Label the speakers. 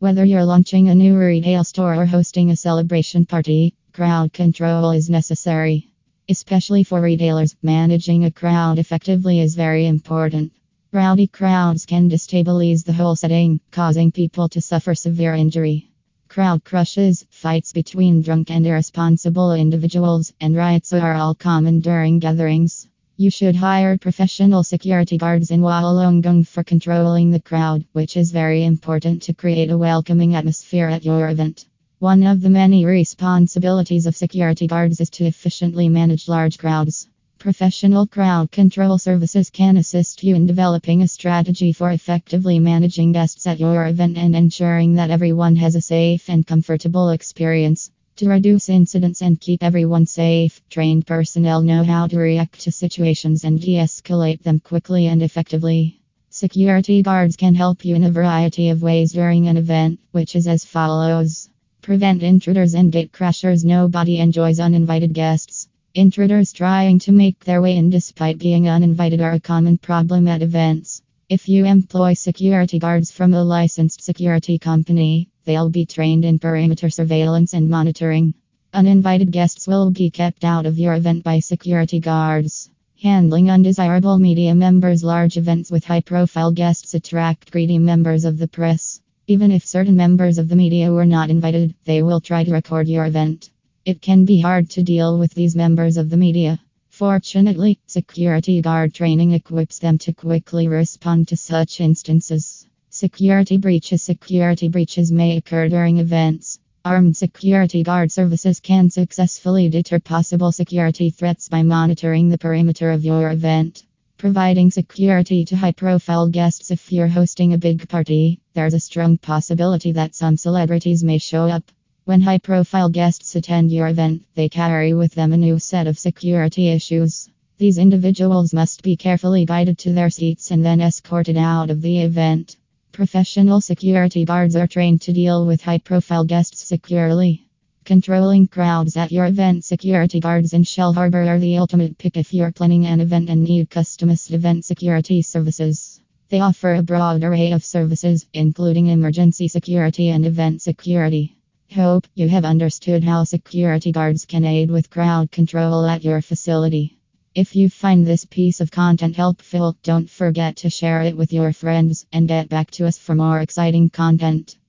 Speaker 1: Whether you're launching a new retail store or hosting a celebration party, crowd control is necessary. Especially for retailers, managing a crowd effectively is very important. Rowdy crowds can destabilize the whole setting, causing people to suffer severe injury. Crowd crushes, fights between drunk and irresponsible individuals, and riots are all common during gatherings. You should hire professional security guards in Wollongong for controlling the crowd, which is very important to create a welcoming atmosphere at your event. One of the many responsibilities of security guards is to efficiently manage large crowds. Professional crowd control services can assist you in developing a strategy for effectively managing guests at your event and ensuring that everyone has a safe and comfortable experience. To reduce incidents and keep everyone safe, trained personnel know how to react to situations and de escalate them quickly and effectively. Security guards can help you in a variety of ways during an event, which is as follows. Prevent intruders and gate gatecrashers. Nobody enjoys uninvited guests. Intruders trying to make their way in despite being uninvited are a common problem at events. If you employ security guards from a licensed security company, they'll be trained in perimeter surveillance and monitoring. Uninvited guests will be kept out of your event by security guards. Handling undesirable media members. Large events with high profile guests attract greedy members of the press. Even if certain members of the media were not invited, they will try to record your event. It can be hard to deal with these members of the media. Fortunately, security guard training equips them to quickly respond to such instances. Security breaches Security breaches may occur during events. Armed security guard services can successfully deter possible security threats by monitoring the perimeter of your event. Providing security to high profile guests if you're hosting a big party, there's a strong possibility that some celebrities may show up. When high profile guests attend your event, they carry with them a new set of security issues. These individuals must be carefully guided to their seats and then escorted out of the event. Professional security guards are trained to deal with high profile guests securely. Controlling crowds at your event. Security guards in Shellharbour are the ultimate pick if you're planning an event and need customized event security services. They offer a broad array of services, including emergency security and event security. Hope you have understood how security guards can aid with crowd control at your facility. If you find this piece of content helpful, don't forget to share it with your friends and get back to us for more exciting content.